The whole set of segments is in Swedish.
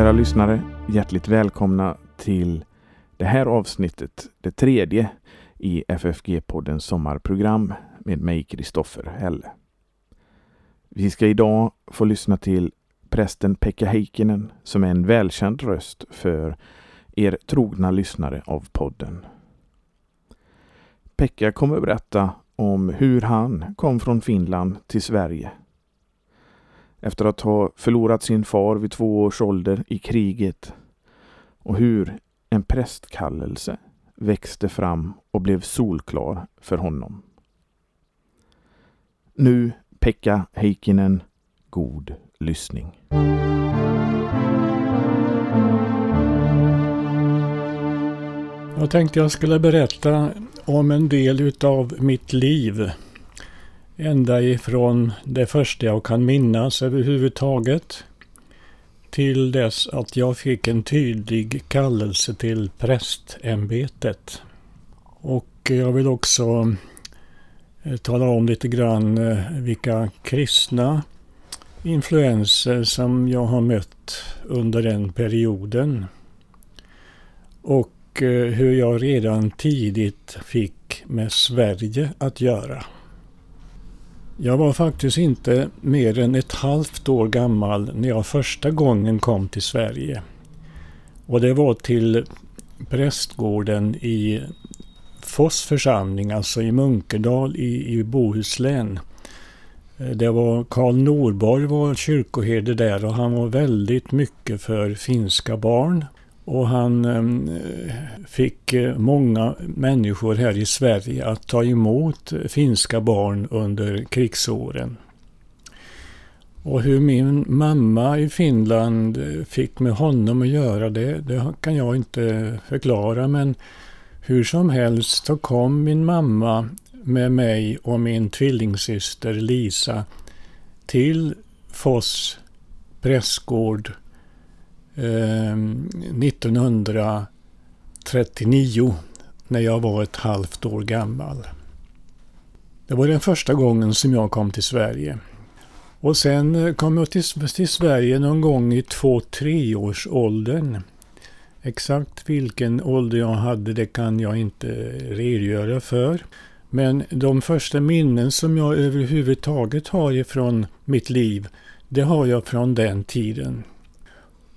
Kära lyssnare, hjärtligt välkomna till det här avsnittet, det tredje i FFG-poddens sommarprogram med mig, Kristoffer Helle. Vi ska idag få lyssna till prästen Pekka Heikkinen som är en välkänd röst för er trogna lyssnare av podden. Pekka kommer berätta om hur han kom från Finland till Sverige. Efter att ha förlorat sin far vid två års ålder i kriget och hur en prästkallelse växte fram och blev solklar för honom. Nu Pekka Heikkinen, god lyssning. Jag tänkte jag skulle berätta om en del utav mitt liv. Ända ifrån det första jag kan minnas överhuvudtaget till dess att jag fick en tydlig kallelse till prästämbetet. Och jag vill också eh, tala om lite grann eh, vilka kristna influenser som jag har mött under den perioden. Och eh, hur jag redan tidigt fick med Sverige att göra. Jag var faktiskt inte mer än ett halvt år gammal när jag första gången kom till Sverige. Och det var till prästgården i Foss församling, alltså i Munkedal i, i Bohuslän. Eh, det var Karl Norborg var kyrkoherde där och han var väldigt mycket för finska barn. Och han eh, fick eh, många människor här i Sverige att ta emot finska barn under krigsåren. Och hur min mamma i Finland eh, fick med honom att göra det, det kan jag inte förklara. Men hur som helst så kom min mamma med mig och min tvillingsyster Lisa till Foss prästgård Ehm, 1939 när jag var ett halvt år gammal. Det var den första gången som jag kom till Sverige. Och sen eh, kom jag till, till Sverige någon gång i två, treårsåldern. Exakt vilken ålder jag hade det kan jag inte redogöra för. Men de första minnen som jag överhuvudtaget har ifrån mitt liv, det har jag från den tiden.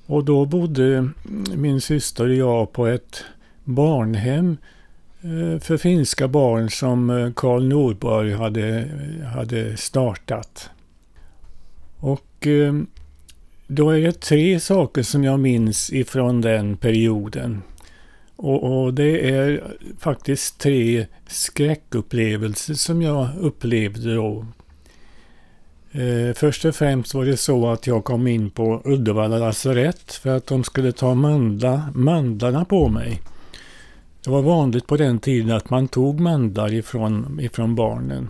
Och då bodde min syster och jag på ett barnhem eh, för finska barn som eh, Karl Norborg hade, hade startat. Och eh, då är det tre saker som jag minns ifrån den perioden. Och, och, det är faktiskt tre skräckupplevelser som jag upplevde då Eh, först och främst var det så att jag kom in på Uddevalla lasarett för att de skulle ta mandla, mandlarna på mig. Det var vanligt på den tiden att man tog mandlar ifrån, ifrån barnen.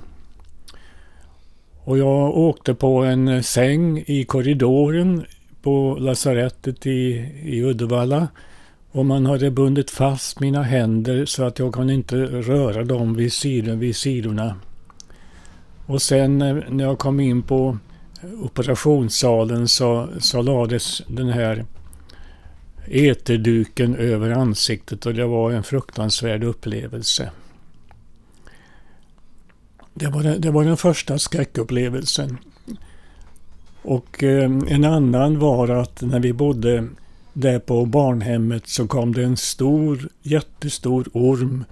Och jag åkte på en säng i korridoren på lasarettet i, i Uddevalla. Och man hade bundit fast mina händer så att jag kunde inte röra dem vid, sidor, vid sidorna. Och sen eh, när jag kom in på operationssalen så, så lades den här eterduken över ansiktet och det var en fruktansvärd upplevelse. Det var den, det var den första skräckupplevelsen. Och eh, en annan var att när vi bodde där på barnhemmet så kom det en stor, jättestor orm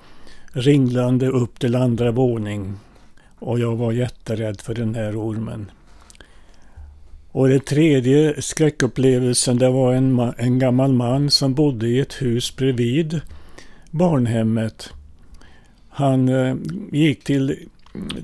ringlande upp till andra våning. Och jag var jätterädd för den här ormen. Och det tredje skräckupplevelsen det var en, en gammal man som bodde i ett hus bredvid barnhemmet. Han eh, gick till,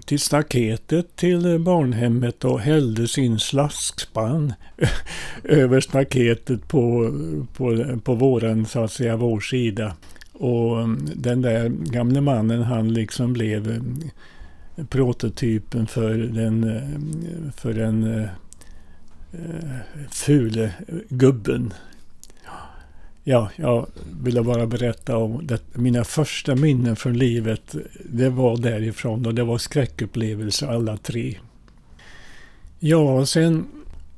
till staketet till barnhemmet och hällde sin slaskspann över staketet på, på, på våran, så att säga, vår sida. Och mm, den där gamle mannen han liksom blev eh, prototypen för den, eh, för den uh, fule gubben. Ja, jag ville bara berätta om det. Mina första minnen från livet, det var därifrån och det var skräckupplevelser alla tre. Ja, sen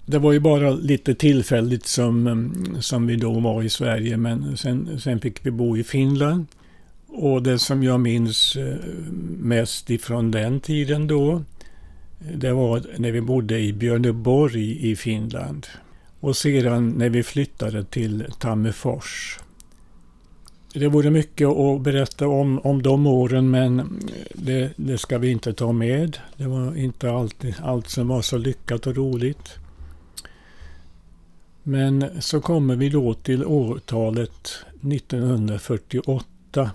det var ju bara lite tillfälligt som, mm, som vi då var i Sverige men sen, sen fick vi bo i Finland. Och det som jag minns eh, mest ifrån den tiden då det var när vi bodde i Björneborg i Finland. Och sedan när vi flyttade till Tammerfors. Det vore mycket att berätta om, om de åren men det, det ska vi inte ta med. Det var inte alltid allt som var så lyckat och roligt. Men så kommer vi då till årtalet 1948.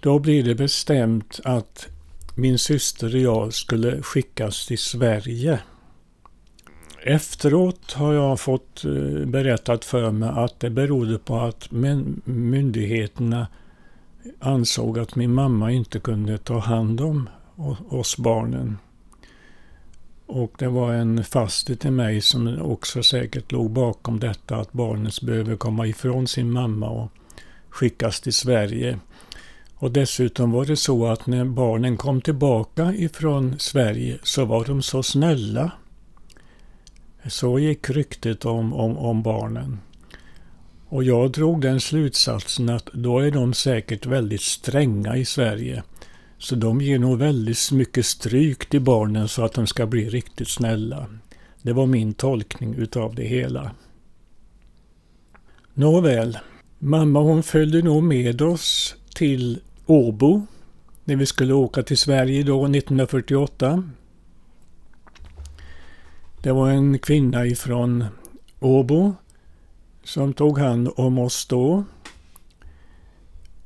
Då blir det bestämt att min syster och jag skulle skickas till Sverige. Efteråt har jag fått eh, berättat för mig att det berodde på att myndigheterna ansåg att min mamma inte kunde ta hand om oss barnen. Och det var en faste till mig som också säkert låg bakom detta att barnet behöver komma ifrån sin mamma och skickas till Sverige. Och dessutom var det så att när barnen kom tillbaka ifrån Sverige så var de så snälla. Så gick ryktet om, om, om barnen. Och jag drog den slutsatsen att då är de säkert väldigt stränga i Sverige. Så de ger nog väldigt mycket stryk till barnen så att de ska bli riktigt snälla. Det var min tolkning utav det hela. Nåväl, mamma hon följde nog med oss till Åbo när vi skulle åka till Sverige då 1948. Det var en kvinna ifrån Åbo som tog hand om oss då.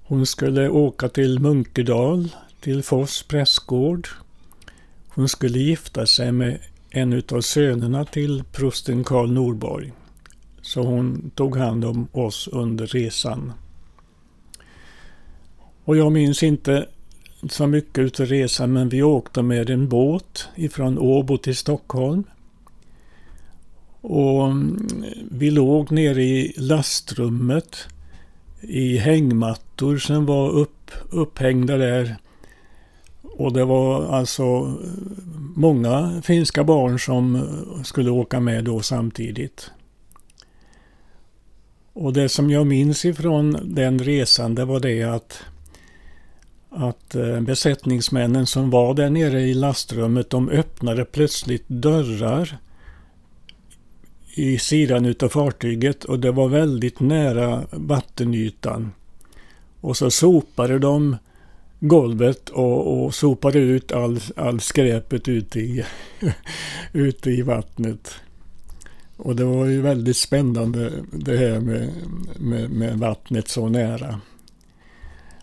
Hon skulle åka till Munkedal, till Foss prästgård. Hon skulle gifta sig med en av sönerna till prosten Karl Norborg. Så hon tog hand om oss under resan. Och jag minns inte så mycket utav resan men vi åkte med en båt ifrån Åbo till Stockholm. Och mm, vi låg nere i lastrummet i hängmattor som var upp, upphängda där. Och det var alltså mm, många finska barn som mm, skulle åka med då samtidigt. Och det som jag minns ifrån den resan det var det att att eh, besättningsmännen som var där nere i lastrummet de öppnade plötsligt dörrar i sidan utav fartyget och det var väldigt nära vattenytan. Och så sopade de golvet och, och sopade ut all, all skräpet ute i, ute i vattnet. Och det var ju väldigt spännande det här med, med, med vattnet så nära.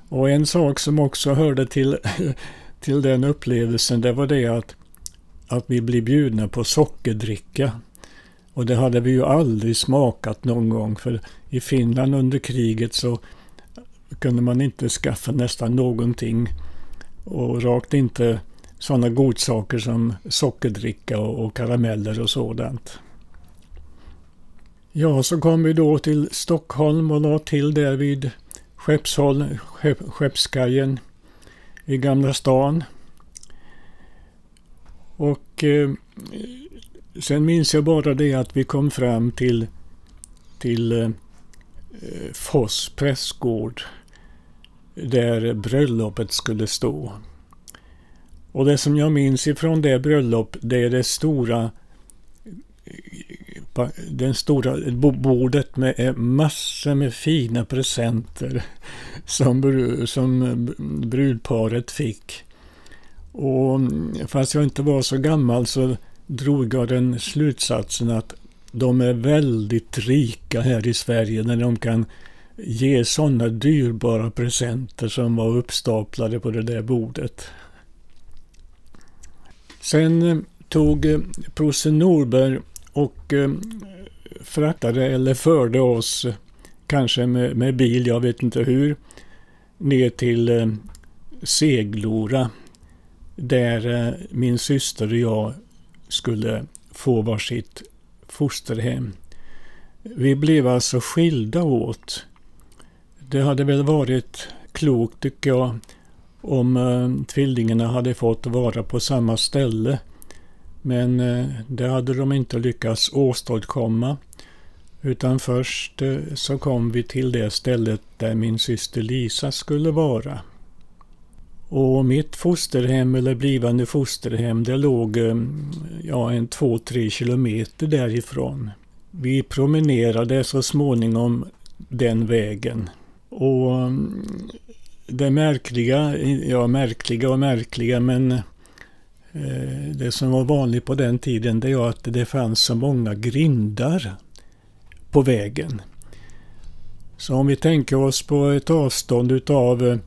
Och en sak som också hörde till, till den upplevelsen det var det att, att vi blev bjudna på sockerdricka. Och det hade vi ju aldrig smakat någon gång för i Finland under kriget så kunde man inte skaffa nästan någonting och rakt inte sådana godsaker som sockerdricka och, och karameller och sådant. Ja, så kom vi då till Stockholm och la till där vid Skeppshåll, Skepp, Skeppskajen i Gamla stan. Och eh, sen minns jag bara det att vi kom fram till, till eh, Foss prästgård där bröllopet skulle stå. Och det som jag minns ifrån det bröllop, det är det stora den stora bordet med eh, massor med fina presenter som, som eh, brudparet fick. Och mm, fast jag inte var så gammal så drog jag den slutsatsen att de är väldigt rika här i Sverige när de kan ge sådana dyrbara presenter som var uppstaplade på det där bordet. Sen eh, tog Prosse prosten Norberg och eh, fraktade eller förde oss, eh, kanske med, med, bil, jag vet inte hur, ner till eh, Seglora där eh, min syster och jag skulle få varsitt fosterhem. Vi blev alltså skilda åt. Det hade väl varit klokt tycker jag om eh, tvillingarna hade fått vara på samma ställe men eh, det hade de inte lyckats åstadkomma. Utan först eh, så kom vi till det stället där min syster Lisa skulle vara. Och mitt fosterhem eller blivande fosterhem det låg eh, ja, en två, tre kilometer därifrån. Vi promenerade så småningom den vägen. Och mm, det märkliga, ja märkliga och märkliga men Eh, det som var vanligt på den tiden det är att det fanns så många grindar på vägen. Så om vi tänker oss på ett avstånd utav eh,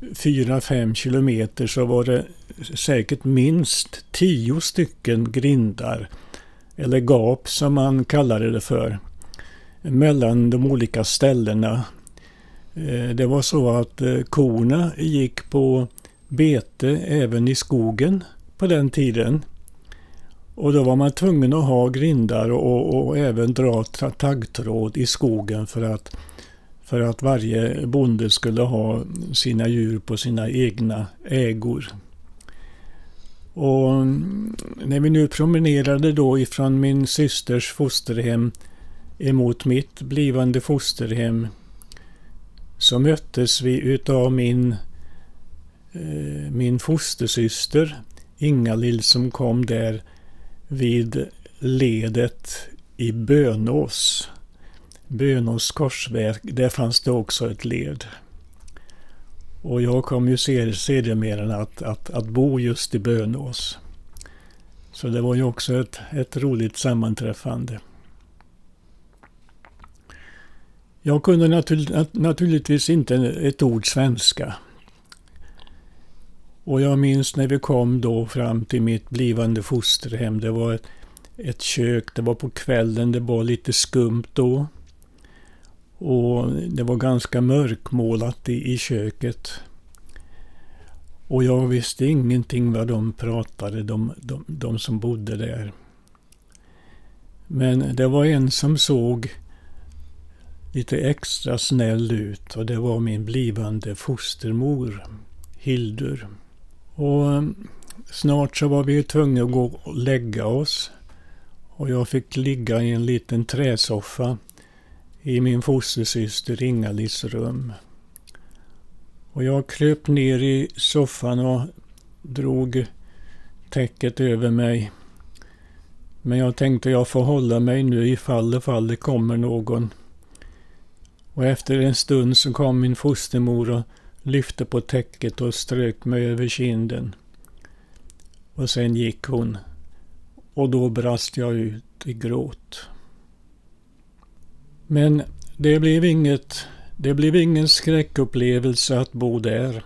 4-5 kilometer så var det säkert minst 10 stycken grindar, eller gap som man kallade det för, mellan de olika ställena. Eh, det var så att korna gick på bete även i skogen på den tiden. Och då var man tvungen att ha grindar och, och även dra taggtråd i skogen för att, för att varje bonde skulle ha sina djur på sina egna ägor. Och när vi nu promenerade då ifrån min systers fosterhem emot mitt blivande fosterhem så möttes vi utav min, eh, min fostersyster Ingalill som kom där vid ledet i Bönås. Bönås korsverk, där fanns det också ett led. Och jag kom ju sedermera att, att, att bo just i Bönås. Så det var ju också ett, ett roligt sammanträffande. Jag kunde natur, naturligtvis inte ett ord svenska. Och jag minns när vi kom då fram till mitt blivande fosterhem. Det var ett, ett kök, det var på kvällen, det var lite skumt då. Och det var ganska mörkmålat i, i köket. Och jag visste ingenting vad de pratade, de, de, de som bodde där. Men det var en som såg lite extra snäll ut och det var min blivande fostermor, Hildur. Och eh, snart så var vi tvungna att gå och lägga oss. Och jag fick ligga i en liten träsoffa i min fostersyster Inga-Lis rum. Och jag kröp ner i soffan och drog täcket över mig. Men jag tänkte jag får hålla mig nu ifall det fall det kommer någon. Och efter en stund så kom min fostermor och lyfte på täcket och strök mig över kinden. Och sen gick hon. Och då brast jag ut i gråt. Men det blev inget, det blev ingen skräckupplevelse att bo där.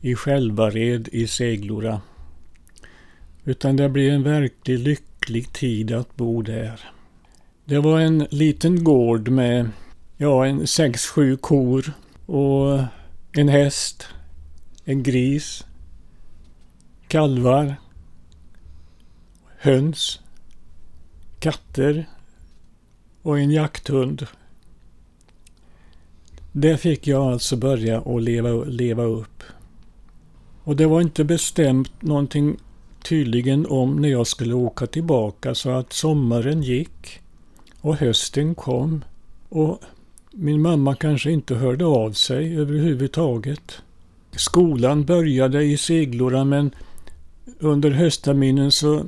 I Självared, i Seglora. Utan det blev en verkligt lycklig tid att bo där. Det var en liten gård med, ja, en sex, sju kor och en häst, en gris, kalvar, höns, katter och en jakthund. Där fick jag alltså börja att leva, leva upp. Och det var inte bestämt någonting tydligen om när jag skulle åka tillbaka så att sommaren gick och hösten kom och min mamma kanske inte hörde av sig överhuvudtaget. Skolan började i Seglora men under höstterminen så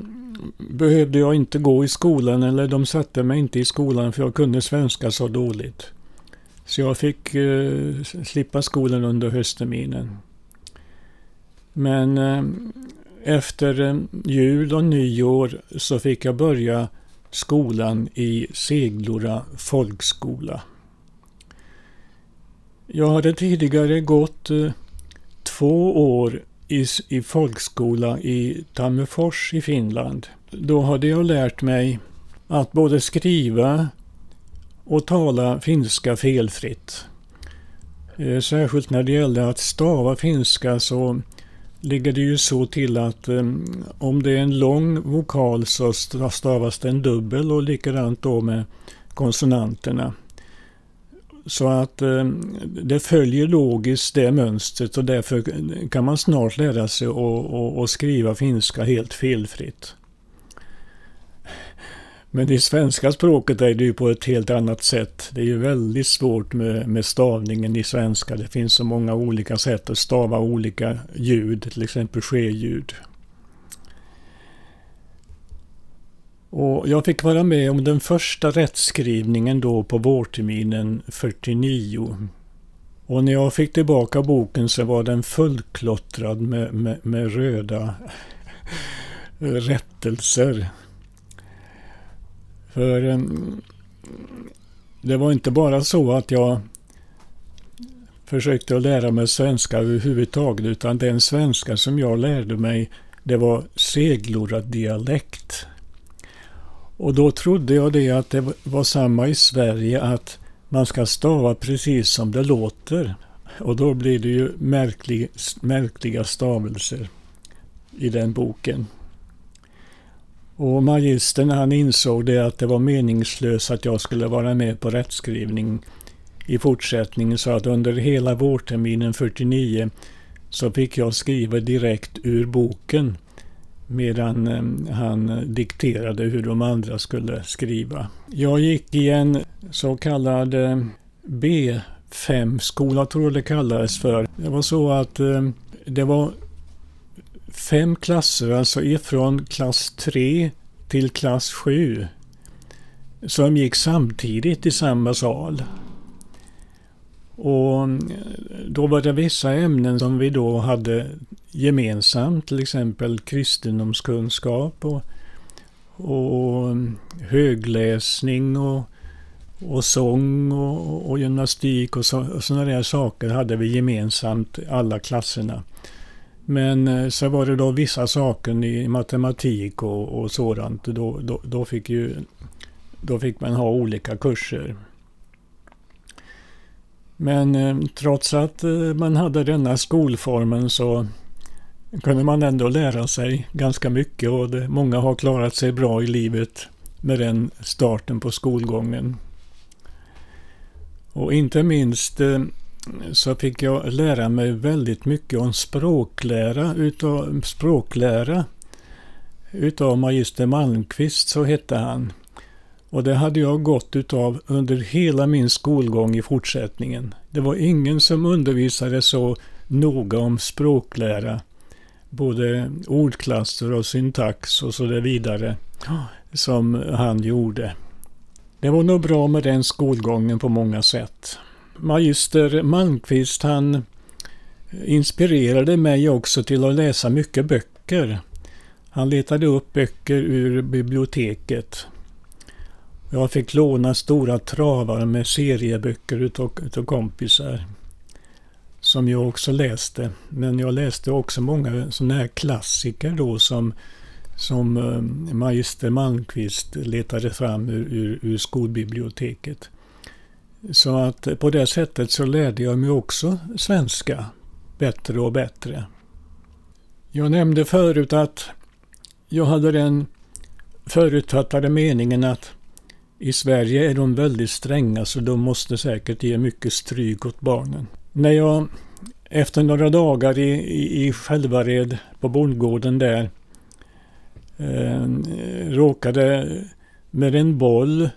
behövde jag inte gå i skolan eller de satte mig inte i skolan för jag kunde svenska så dåligt. Så jag fick eh, slippa skolan under höstterminen. Men eh, efter eh, jul och nyår så fick jag börja skolan i Seglora folkskola. Jag hade tidigare gått eh, två år i, i folkskola i Tammerfors i Finland. Då hade jag lärt mig att både skriva och tala finska felfritt. Eh, särskilt när det gällde att stava finska så ligger det ju så till att um, om det är en lång vokal så stavas den dubbel och likadant då med konsonanterna. Så att eh, det följer logiskt det mönstret och därför kan man snart lära sig att skriva finska helt felfritt. Men i svenska språket är det ju på ett helt annat sätt. Det är ju väldigt svårt med, med stavningen i svenska. Det finns så många olika sätt att stava olika ljud, till exempel ske-ljud. Och jag fick vara med om den första rättskrivningen då på vårterminen 49. Och när jag fick tillbaka boken så var den fullklottrad med, med, med röda rättelser. För eh, det var inte bara så att jag försökte att lära mig svenska överhuvudtaget utan den svenska som jag lärde mig det var seglorad dialekt. Och då trodde jag det att det var samma i Sverige att man ska stava precis som det låter. Och då blir det ju märklig, märkliga stavelser i den boken. Och magistern han insåg det att det var meningslöst att jag skulle vara med på rättskrivning i fortsättningen så att under hela vårterminen 49 så fick jag skriva direkt ur boken medan eh, han dikterade hur de andra skulle skriva. Jag gick i en så kallad eh, B5-skola, tror jag det kallades för. Det var så att eh, det var fem klasser, alltså ifrån klass 3 till klass 7, som gick samtidigt i samma sal. Och eh, då var det vissa ämnen som vi då hade gemensamt, till exempel kristendomskunskap och, och högläsning och, och sång och, och gymnastik och, så, och sådana där saker hade vi gemensamt, alla klasserna. Men eh, så var det då vissa saker i matematik och, och sådant. Då, då, då, fick ju, då fick man ha olika kurser. Men eh, trots att eh, man hade denna skolformen så kunde man ändå lära sig ganska mycket och det, många har klarat sig bra i livet med den starten på skolgången. Och inte minst eh, så fick jag lära mig väldigt mycket om språklära utav, språklära utav magister Malmqvist, så hette han. Och det hade jag gått utav under hela min skolgång i fortsättningen. Det var ingen som undervisade så noga om språklära, både ordklasser och syntax och så vidare, som han gjorde. Det var nog bra med den skolgången på många sätt. Magister Malmqvist han inspirerade mig också till att läsa mycket böcker. Han letade upp böcker ur biblioteket. Jag fick låna stora travar med serieböcker utav, utav kompisar. Som jag också läste. Men jag läste också många sådana här klassiker då som, som eh, magister Malmqvist letade fram ur, ur, ur skolbiblioteket. Så att på det sättet så lärde jag mig också svenska bättre och bättre. Jag nämnde förut att jag hade den förutfattade meningen att i Sverige är de väldigt stränga så de måste säkert ge mycket stryk åt barnen. När jag efter några dagar i, i, i Skälvared på bondgården där eh, råkade med en boll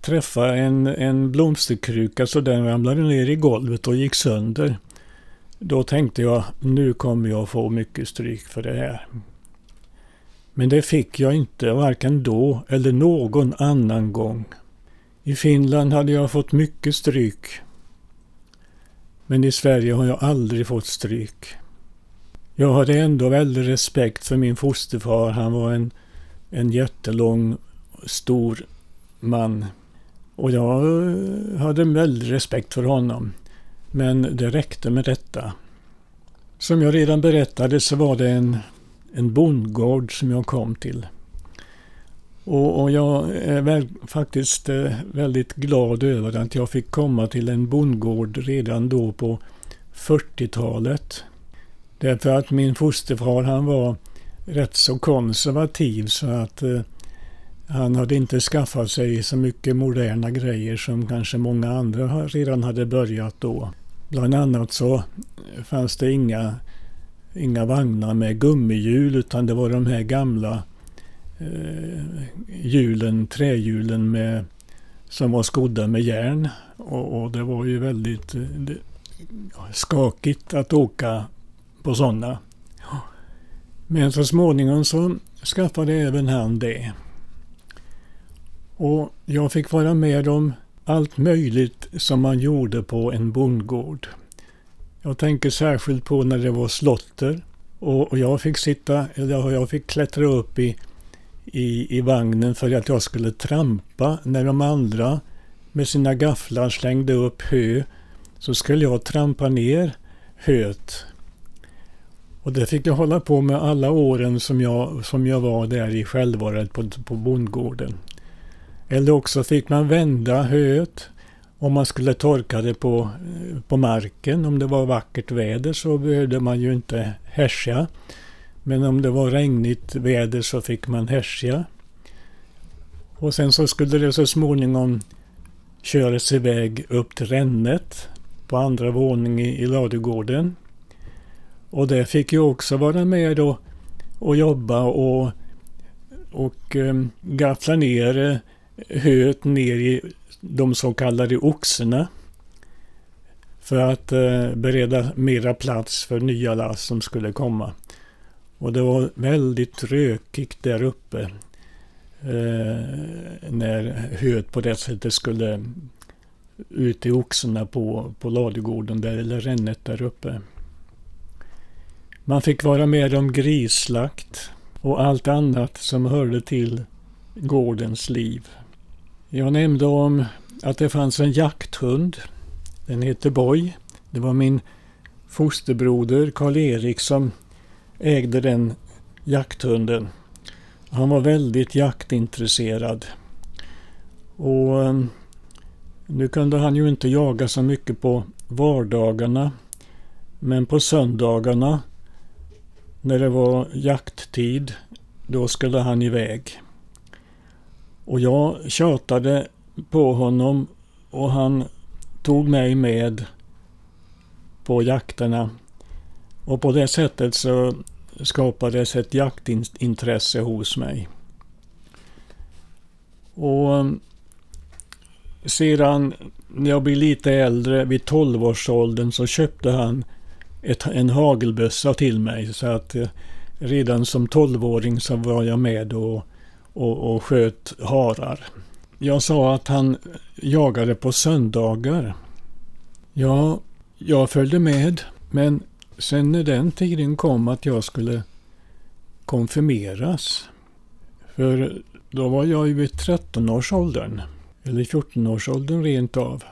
träffa en, en blomsterkruka så den ramlade ner i golvet och gick sönder. Då tänkte jag, nu kommer jag få mycket stryk för det här. Men det fick jag inte, varken då eller någon annan gång. I Finland hade jag fått mycket stryk. Men i Sverige har jag aldrig fått stryk. Jag hade ändå väldigt respekt för min fosterfar. Han var en, en jättelång, stor man. Och jag eh, hade väldigt respekt för honom. Men det räckte med detta. Som jag redan berättade så var det en, en bondgård som jag kom till. Och, och jag är väl, faktiskt eh, väldigt glad över att jag fick komma till en bondgård redan då på 40-talet. Därför att min fosterfar han var rätt så konservativ så att eh, han hade inte skaffat sig så mycket moderna grejer som kanske många andra redan hade börjat då. Bland annat så fanns det inga, inga vagnar med gummihjul utan det var de här gamla eh, hjulen, trähjulen med, som var skodda med järn. Och, och det var ju väldigt eh, det, skakigt att åka på sådana. Men så småningom så skaffade även han det. Och jag fick vara med om allt möjligt som man gjorde på en bondgård. Jag tänker särskilt på när det var slotter och, jag fick sitta, eller jag fick klättra upp i, i, i vagnen för att jag skulle trampa när de andra med sina gafflar slängde upp hö så skulle jag trampa ner höet. Och det fick jag hålla på med alla åren som jag, som jag var där i självvaret på, på bondgården. Eller också fick man vända höet om man skulle torka det på, eh, på marken. Om det var vackert väder så behövde man ju inte hässja. Men om det var regnigt väder så fick man hässja. Och sen så skulle det så småningom köras iväg upp till rännet på andra våningen i, i ladugården. Och där fick jag också vara med och, och jobba och, och um, gaffla ner eh, höet ner i de så kallade oxarna för att eh, bereda mera plats för nya lass som skulle komma. Och det var väldigt rökigt där uppe eh, när höet på det sättet skulle ut i oxarna på, på ladugården där, eller rännet där uppe. Man fick vara med om grisslakt och allt annat som hörde till gårdens liv. Jag nämnde om att det fanns en jakthund. Den heter Boy. Det var min fosterbroder Karl-Erik som ägde den jakthunden. Han var väldigt jaktintresserad. Och eh, nu kunde han ju inte jaga så mycket på vardagarna. Men på söndagarna när det var jakttid, då skulle han iväg. Och jag tjatade på honom och han tog mig med på jakterna. Och på det sättet så skapades ett jaktintresse hos mig. Och sedan när jag blev lite äldre, vid 12-årsåldern, så köpte han ett, en hagelbössa till mig. Så att eh, redan som 12-åring så var jag med och och, och sköt harar. Jag sa att han jagade på söndagar. Ja, jag följde med, men sen när den tiden kom att jag skulle konfirmeras, för då var jag ju i 13-årsåldern, eller 14-årsåldern rent av.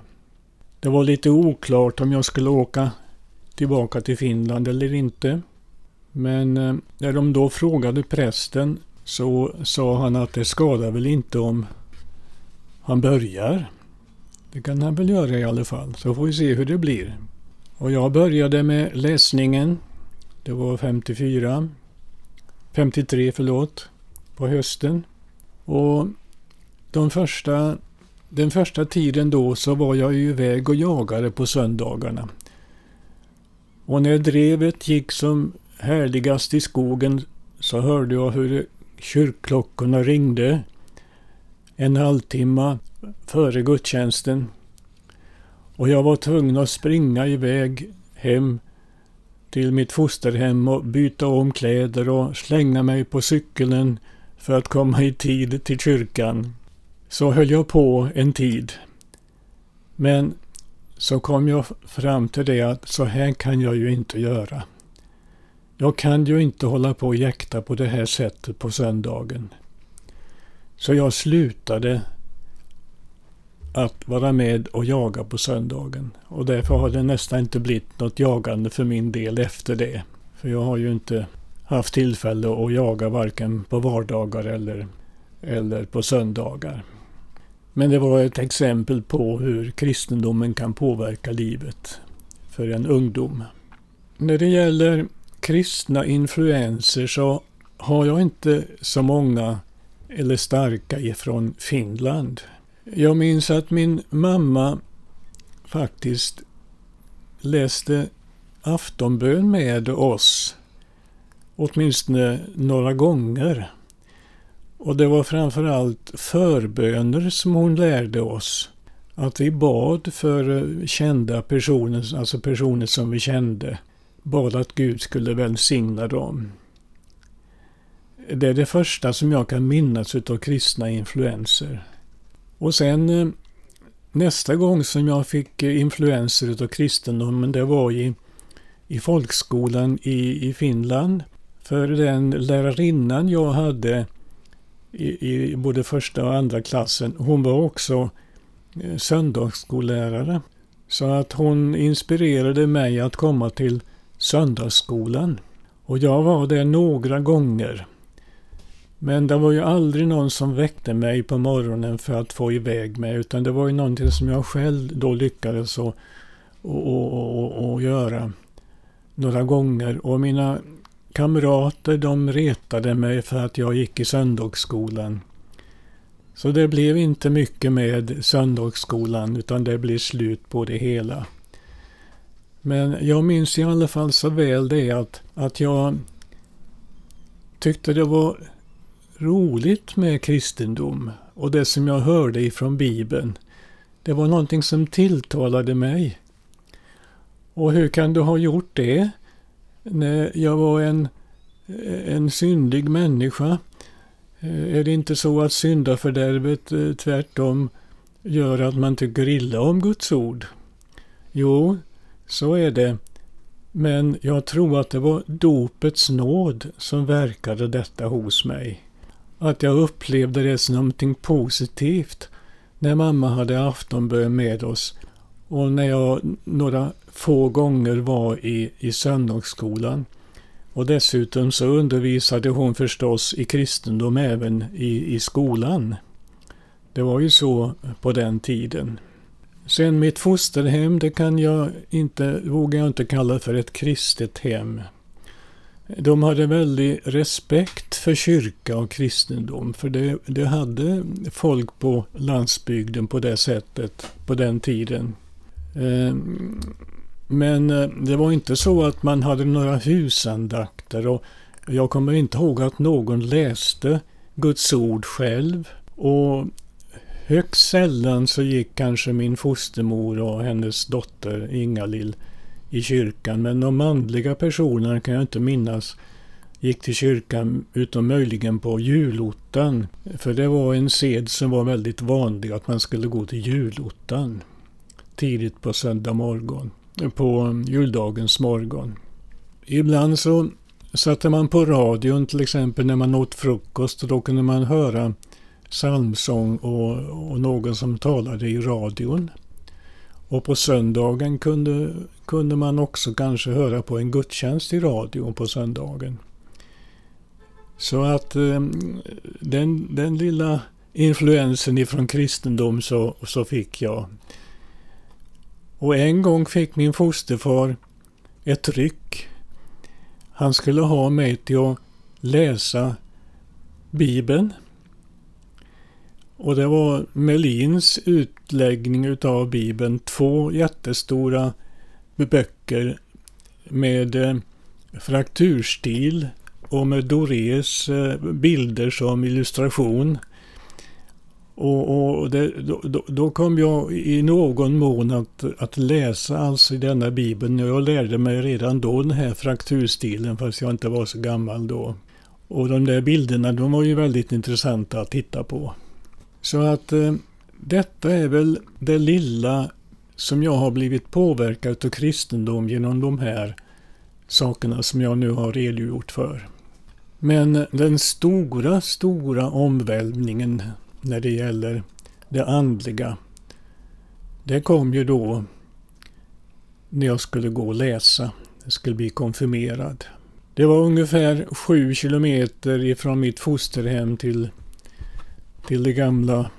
Det var lite oklart om jag skulle åka tillbaka till Finland eller inte. Men eh, när de då frågade prästen så sa han att det skadar väl inte om han börjar. Det kan han väl göra i alla fall, så får vi se hur det blir. Och jag började med läsningen. Det var 54, 53 förlåt, på hösten. Och de första, den första tiden då så var jag ju iväg och jagade på söndagarna. Och när drevet gick som härligast i skogen så hörde jag hur Kyrkklockorna ringde en halvtimme före gudstjänsten och jag var tvungen att springa iväg hem till mitt fosterhem och byta om kläder och slänga mig på cykeln för att komma i tid till kyrkan. Så höll jag på en tid. Men så kom jag fram till det att så här kan jag ju inte göra. Jag kan ju inte hålla på och jäkta på det här sättet på söndagen. Så jag slutade att vara med och jaga på söndagen. Och därför har det nästan inte blivit något jagande för min del efter det. För jag har ju inte haft tillfälle att jaga varken på vardagar eller, eller på söndagar. Men det var ett exempel på hur kristendomen kan påverka livet för en ungdom. När det gäller kristna influenser så har jag inte så många eller starka ifrån Finland. Jag minns att min mamma faktiskt läste aftonbön med oss åtminstone några gånger. Och det var framförallt förböner som hon lärde oss. Att vi bad för kända personer, alltså personer som vi kände. Bad att Gud skulle välsigna dem. Det är det första som jag kan minnas utav kristna influenser. Och sen eh, nästa gång som jag fick eh, influenser utav kristendomen, det var i, i folkskolan i, i Finland. För den lärarinnan jag hade i, i både första och andra klassen, hon var också eh, söndagsskollärare. Så att hon inspirerade mig att komma till söndagsskolan. Och jag var där några gånger. Men det var ju aldrig någon som väckte mig på morgonen för att få iväg mig, utan det var ju någonting som jag själv då lyckades att och, och, och, och göra några gånger. Och mina kamrater de retade mig för att jag gick i söndagsskolan. Så det blev inte mycket med söndagsskolan utan det blev slut på det hela. Men jag minns i alla fall så väl det att, att jag tyckte det var roligt med kristendom och det som jag hörde ifrån Bibeln. Det var någonting som tilltalade mig. Och hur kan du ha gjort det? När jag var en, en syndig människa. Eh, är det inte så att syndafördärvet eh, tvärtom gör att man tycker illa om Guds ord? Jo, så är det. Men jag tror att det var dopets nåd som verkade detta hos mig. Att jag upplevde det som någonting positivt när mamma hade aftonbön med oss och när jag några få gånger var i, i söndagsskolan. Och dessutom så undervisade hon förstås i kristendom även i, i skolan. Det var ju så på den tiden. Sen mitt fosterhem, det kan jag inte, vågar jag inte kalla för ett kristet hem. De hade väldig respekt för kyrka och kristendom, för det, det hade folk på landsbygden på det sättet på den tiden. Ehm, men eh, det var inte så att man hade några husandakter och jag kommer inte ihåg att någon läste Guds ord själv. Och högst sällan så gick kanske min fostermor och hennes dotter Ingalill i kyrkan. Men de manliga personerna kan jag inte minnas gick till kyrkan utom möjligen på julottan. För det var en sed som var väldigt vanlig att man skulle gå till julottan tidigt på söndag morgon, på juldagens morgon. Ibland så satte man på radion till exempel när man åt frukost och då kunde man höra psalmsång och, och någon som talade i radion. Och på söndagen kunde, kunde man också kanske höra på en gudstjänst i radion på söndagen. Så att eh, den, den lilla influensen ifrån kristendom så, så fick jag. Och en gång fick min fosterfar ett ryck. Han skulle ha mig till att läsa Bibeln. Och det var Melins utläggning utav Bibeln. Två jättestora böcker med eh, frakturstil och med Dorés eh, bilder som illustration. Och, och det, då, då, kom jag i någon mån att, att läsa alltså i denna bibeln. Jag lärde mig redan då den här frakturstilen fast jag inte var så gammal då. Och de där bilderna de var ju väldigt intressanta att titta på. Så att eh, detta är väl det lilla som jag har blivit påverkad av kristendom genom de här sakerna som jag nu har redogjort för. Men den stora, stora omvälvningen när det gäller det andliga, det kom ju då när jag skulle gå och läsa. Jag skulle bli konfirmerad. Det var ungefär sju kilometer ifrån mitt fosterhem till, till det gamla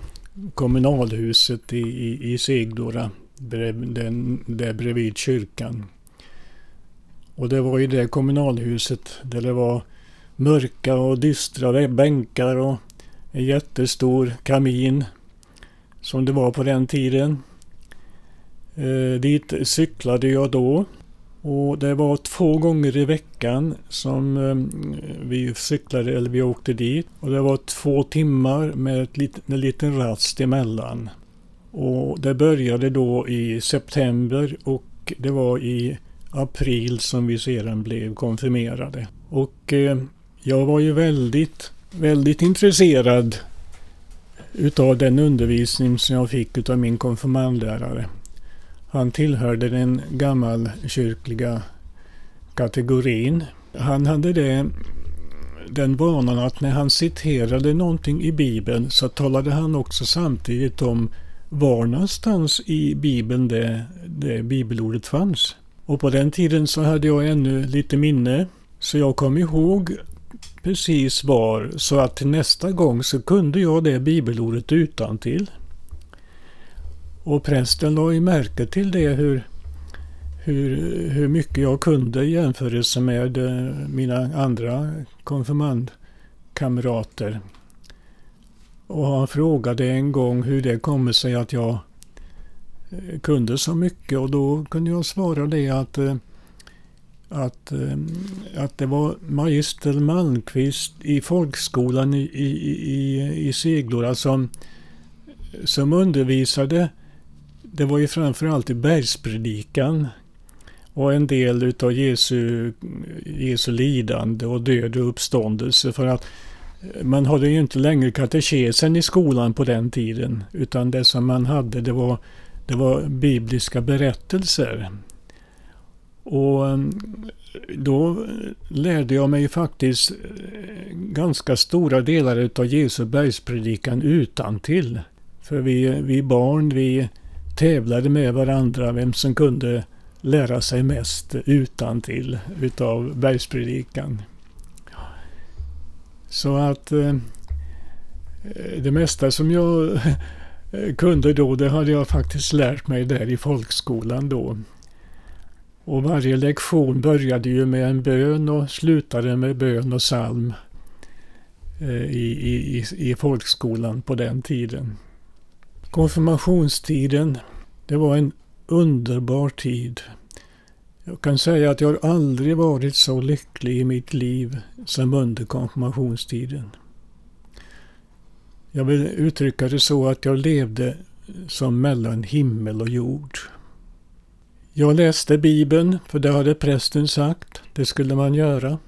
kommunalhuset i, i, i Segdora, där bredvid kyrkan. Och det var i det kommunalhuset där det var mörka och dystra bänkar och en jättestor kamin som det var på den tiden. Eh, dit cyklade jag då och det var två gånger i veckan som eh, vi cyklade eller vi åkte dit. Och det var två timmar med ett lit, en liten rast emellan. Och det började då i september och det var i april som vi sedan blev konfirmerade. Och eh, jag var ju väldigt, väldigt intresserad utav den undervisning som jag fick utav min konfirmandlärare. Han tillhörde den gammalkyrkliga kategorin. Han hade det, den vanan att när han citerade någonting i Bibeln så talade han också samtidigt om var någonstans i Bibeln det, det bibelordet fanns. Och på den tiden så hade jag ännu lite minne så jag kom ihåg precis var så att nästa gång så kunde jag det bibelordet utan till. Och prästen la ju märke till det hur, hur, hur mycket jag kunde i jämförelse med eh, mina andra konfirmandkamrater. Och han frågade en gång hur det kommer sig att jag eh, kunde så mycket och då kunde jag svara det att eh, att, att det var magister Malmqvist i folkskolan i, i, i, i Seglora som, som undervisade det var ju framförallt i bergspredikan och en del utav Jesu, Jesu lidande och död och uppståndelse. För att man hade ju inte längre katekesen i skolan på den tiden. Utan det som man hade det var, det var bibliska berättelser. Och mm, då lärde jag mig faktiskt eh, ganska stora delar utav Jesu bergspredikan utan till. För vi, vi barn, vi tävlade med varandra vem som kunde lära sig mest utan till utav bergspredikan. Så att eh, det mesta som jag eh, kunde då, det hade jag faktiskt lärt mig där i folkskolan då. Och varje lektion började ju med en bön och slutade med bön och psalm eh, i, i, i folkskolan på den tiden. Konfirmationstiden, det var en underbar tid. Jag kan säga att jag aldrig varit så lycklig i mitt liv som under konfirmationstiden. Jag vill uttrycka det så att jag levde som mellan himmel och jord. Jag läste Bibeln, för det hade prästen sagt. Det skulle man göra.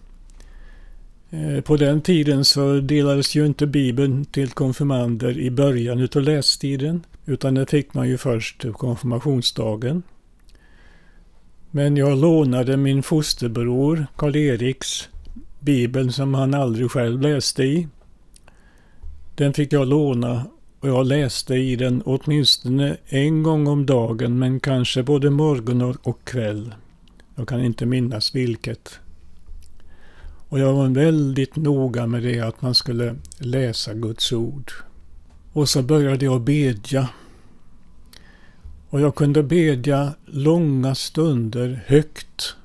Eh, på den tiden så delades ju inte Bibeln till konfirmander i början utav lästiden, utan det fick man ju först konfirmationsdagen. Men jag lånade min fosterbror Karl-Eriks Bibeln som han aldrig själv läste i. Den fick jag låna och jag läste i den åtminstone en gång om dagen men kanske både morgon och kväll. Jag kan inte minnas vilket. Och jag var väldigt noga med det att man skulle läsa Guds ord. Och så började jag bedja. Och jag kunde bedja långa stunder högt.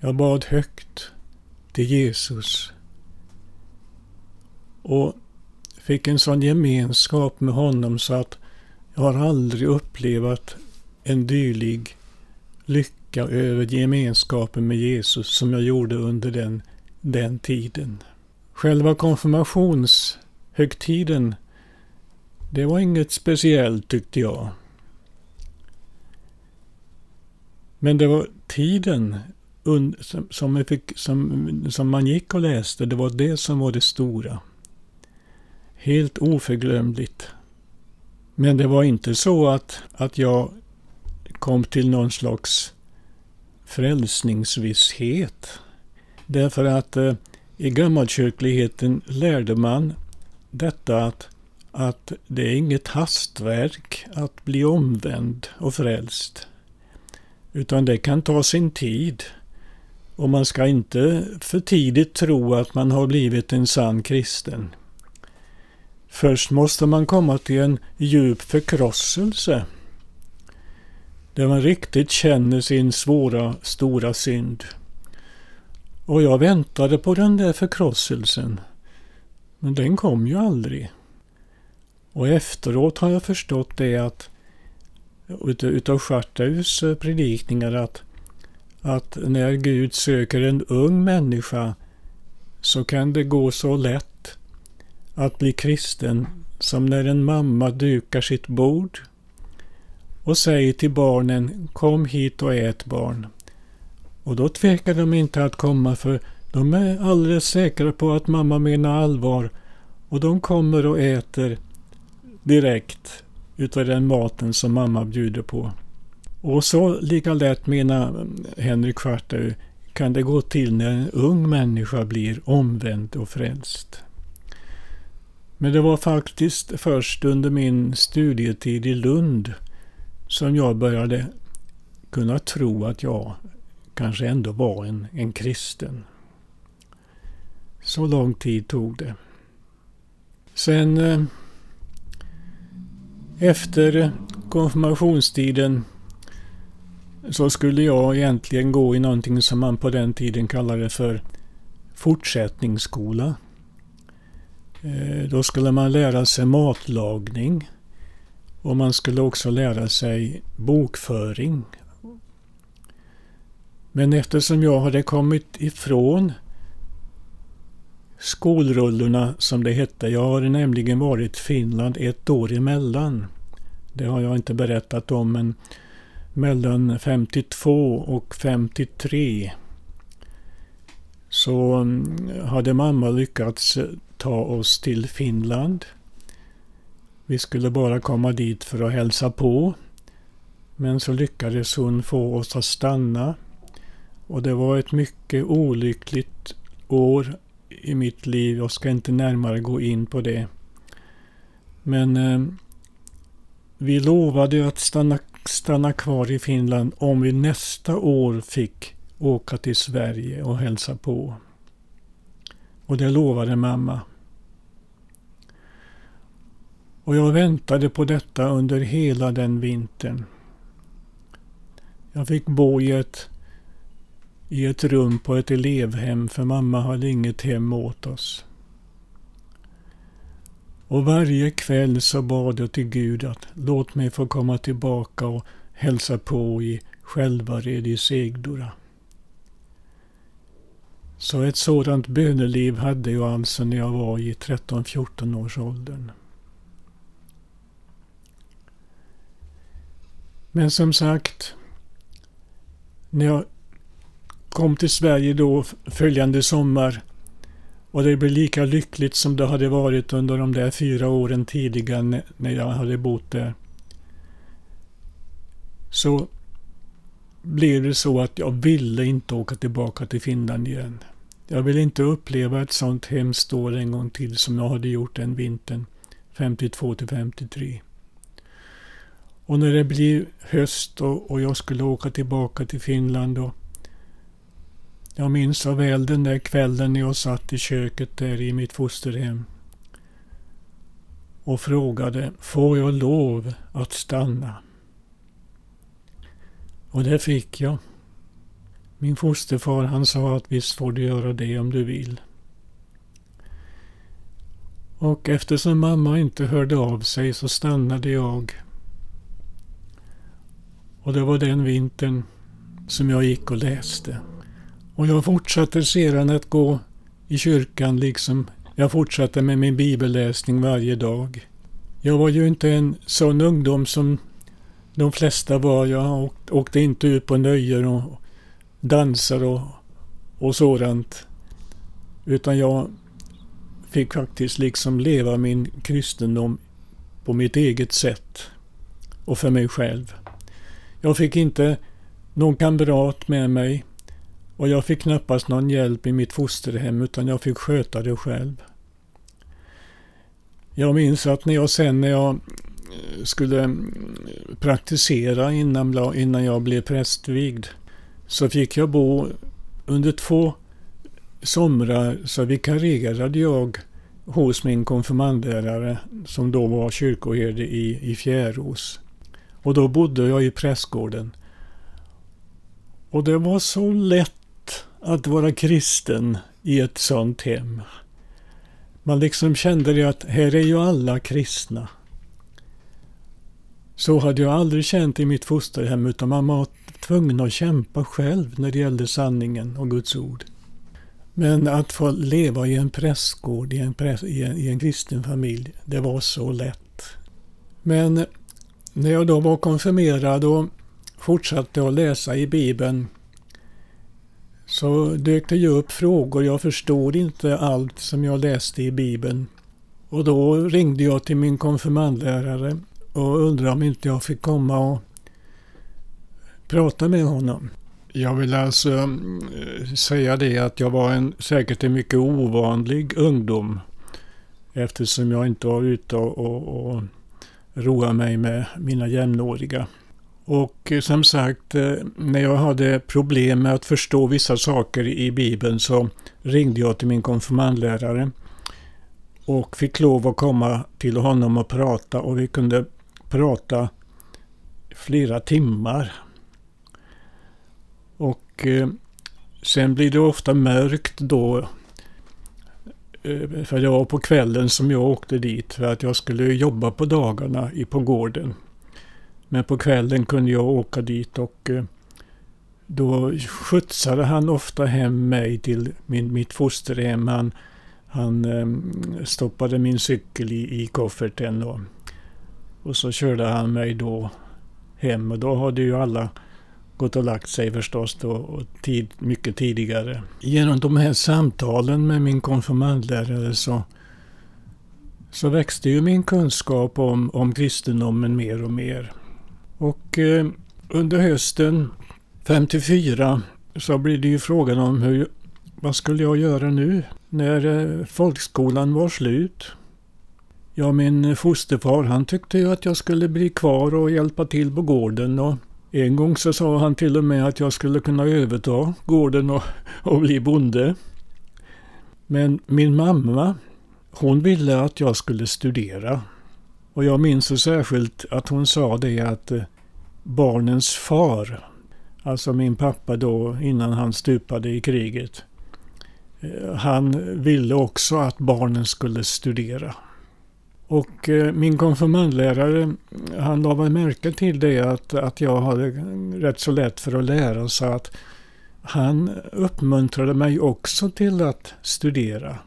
Jag bad högt till Jesus. Och fick en sån gemenskap med honom så att jag har aldrig upplevt en dylig lycka över gemenskapen med Jesus som jag gjorde under den, den tiden. Själva konfirmationshögtiden, det var inget speciellt tyckte jag. Men det var tiden som, fick, som, som man gick och läste, det var det som var det stora. Helt oförglömligt. Men det var inte så att, att jag kom till någon slags frälsningsvisshet. Därför att eh, i gammalkyrkligheten lärde man detta att, att det är inget hastverk att bli omvänd och frälst. Utan det kan ta sin tid. Och man ska inte för tidigt tro att man har blivit en sann kristen. Först måste man komma till en djup förkrosselse. Där man riktigt känner sin svåra, stora synd. Och jag väntade på den där förkrosselsen. Men den kom ju aldrig. Och efteråt har jag förstått det att utav Schartaus eh, predikningar att, att när Gud söker en ung människa så kan det gå så lätt att bli kristen som när en mamma dukar sitt bord och säger till barnen Kom hit och ät barn. Och då tvekar de inte att komma för de är alldeles säkra på att mamma menar allvar och de kommer och äter direkt utav den maten som mamma bjuder på. Och så lika lätt menar Henrik Schwarter kan det gå till när en ung människa blir omvänd och frälst. Men det var faktiskt först under min studietid i Lund som jag började kunna tro att jag kanske ändå var en, en kristen. Så lång tid tog det. Sen eh, efter konfirmationstiden så skulle jag egentligen gå i någonting som man på den tiden kallade för fortsättningsskola. Eh, då skulle man lära sig matlagning och man skulle också lära sig bokföring. Men eftersom jag hade kommit ifrån skolrullorna som det hette. Jag har nämligen varit i Finland ett år emellan. Det har jag inte berättat om men mellan 52 och 53 så hade mamma lyckats ta oss till Finland. Vi skulle bara komma dit för att hälsa på. Men så lyckades hon få oss att stanna. Och det var ett mycket olyckligt år i mitt liv. Jag ska inte närmare gå in på det. Men eh, vi lovade att stanna, stanna kvar i Finland om vi nästa år fick åka till Sverige och hälsa på. Och det lovade mamma. Och jag väntade på detta under hela den vintern. Jag fick bo i ett i ett rum på ett elevhem för mamma hade inget hem åt oss. Och varje kväll så bad jag till Gud att låt mig få komma tillbaka och hälsa på i Självared i Segdora. Så ett sådant böneliv hade jag alltså när jag var i 13-14 års åldern. Men som sagt, när jag kom till Sverige då följande sommar och det blev lika lyckligt som det hade varit under de där fyra åren tidigare när jag hade bott där. Så blev det så att jag ville inte åka tillbaka till Finland igen. Jag ville inte uppleva ett sånt hemskt år en gång till som jag hade gjort den vintern 52 till 53. Och när det blev höst och, och jag skulle åka tillbaka till Finland och jag minns så väl den där kvällen när jag satt i köket där i mitt fosterhem och frågade, får jag lov att stanna? Och det fick jag. Min fosterfar han sa att visst får du göra det om du vill. Och eftersom mamma inte hörde av sig så stannade jag. Och det var den vintern som jag gick och läste. Och jag fortsatte sedan att gå i kyrkan liksom jag fortsatte med min bibelläsning varje dag. Jag var ju inte en sån ungdom som de flesta var. Jag åkte inte ut på nöjen och dansar och, och sådant. Utan jag fick faktiskt liksom leva min kristendom på mitt eget sätt och för mig själv. Jag fick inte någon kamrat med mig. Och jag fick knappast någon hjälp i mitt fosterhem utan jag fick sköta det själv. Jag minns att när jag sen när jag eh, skulle mm, praktisera innan, innan jag blev prästvigd så fick jag bo under två somrar så vikarierade jag hos min konfirmandlärare som då var kyrkoherde i, i Fjärås. Och då bodde jag i prästgården. Och det var så lätt att vara kristen i ett sånt hem. Man liksom kände det att här är ju alla kristna. Så hade jag aldrig känt i mitt fosterhem utan man var tvungen att kämpa själv när det gällde sanningen och Guds ord. Men att få leva i en prästgård, i en, präst, i en, i en kristen familj, det var så lätt. Men när jag då var konfirmerad och fortsatte att läsa i Bibeln så dök det ju upp frågor. Jag förstod inte allt som jag läste i Bibeln. Och då ringde jag till min konfirmandlärare och undrade om inte jag fick komma och prata med honom. Jag vill alltså eh, säga det att jag var en, säkert en mycket ovanlig ungdom. Eftersom jag inte var ute och, och, och roa mig med mina jämnåriga. Och eh, som sagt, eh, när jag hade problem med att förstå vissa saker i Bibeln så ringde jag till min konfirmandlärare och fick lov att komma till honom och prata och vi kunde prata flera timmar. Och eh, sen blir det ofta mörkt då. Eh, för det var på kvällen som jag åkte dit för att jag skulle jobba på dagarna på gården. Men på kvällen kunde jag åka dit och eh, då skjutsade han ofta hem mig till min, mitt fosterhem. Han, han ehm, stoppade min cykel i, i kofferten och, och så körde han mig då hem. Och då hade ju alla gått och lagt sig förstås då, och tid, mycket tidigare. Genom de här samtalen med min konfirmandlärare så, så växte ju min kunskap om, om kristendomen mer och mer. Och eh, under hösten 54 så blev det ju frågan om hur, vad skulle jag göra nu när eh, folkskolan var slut? Ja, min fosterfar han tyckte ju att jag skulle bli kvar och hjälpa till på gården och en gång så sa han till och med att jag skulle kunna överta gården och, och bli bonde. Men min mamma, hon ville att jag skulle studera. Och jag minns så särskilt att hon sa det att eh, barnens far, alltså min pappa då innan han stupade i kriget, eh, han ville också att barnen skulle studera. Och eh, min konfirmandlärare, han la väl märke till det att, att jag hade rätt så lätt för att lära så att han uppmuntrade mig också till att studera.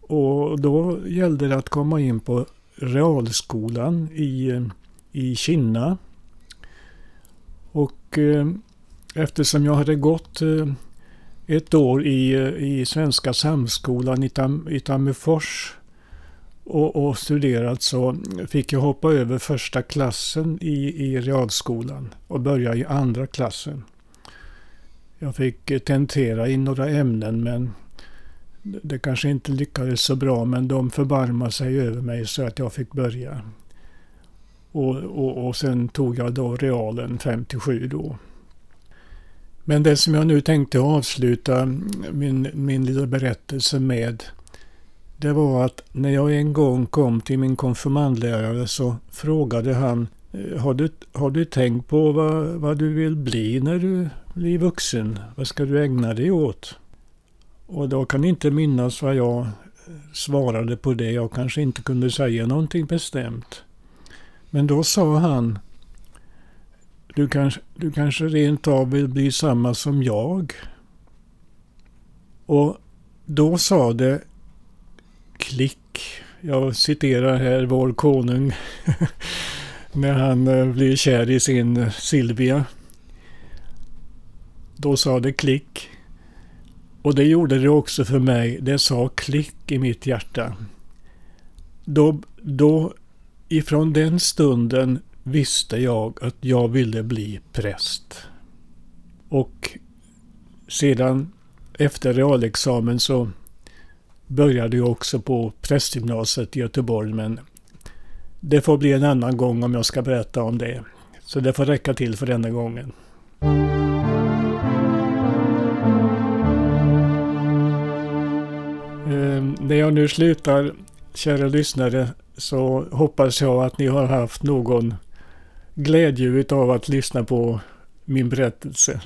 Och då gällde det att komma in på realskolan i, i Kina. Och eh, eftersom jag hade gått eh, ett år i, i Svenska Samskolan i, Tam, i Tammerfors och, och, studerat så fick jag hoppa över första klassen i, i realskolan och börja i andra klassen. Jag fick tentera i några ämnen men det kanske inte lyckades så bra men de förbarmade sig över mig så att jag fick börja. Och, och, och sen tog jag då realen 57 då. Men det som jag nu tänkte avsluta min, min lilla berättelse med det var att när jag en gång kom till min konfirmandlärare så frågade han eh, har du, har du tänkt på vad, vad du vill bli när du blir vuxen? Vad ska du ägna dig åt? Och då kan inte minnas vad jag eh, svarade på det. Jag kanske inte kunde säga någonting bestämt. Men då sa han du kanske, du kanske rent av vill bli samma som jag. Och då sa det klick. Jag citerar här vår konung när han eh, blir kär i sin Silvia. Då sa det klick. Och det gjorde det också för mig. Det sa klick i mitt hjärta. Då, då ifrån den stunden visste jag att jag ville bli präst. Och sedan efter realexamen så började jag också på prästgymnasiet i Göteborg men det får bli en annan gång om jag ska berätta om det. Så det får räcka till för denna gången. Eh, när jag nu slutar, kära lyssnare, så hoppas jag att ni har haft någon glädje av att lyssna på min berättelse.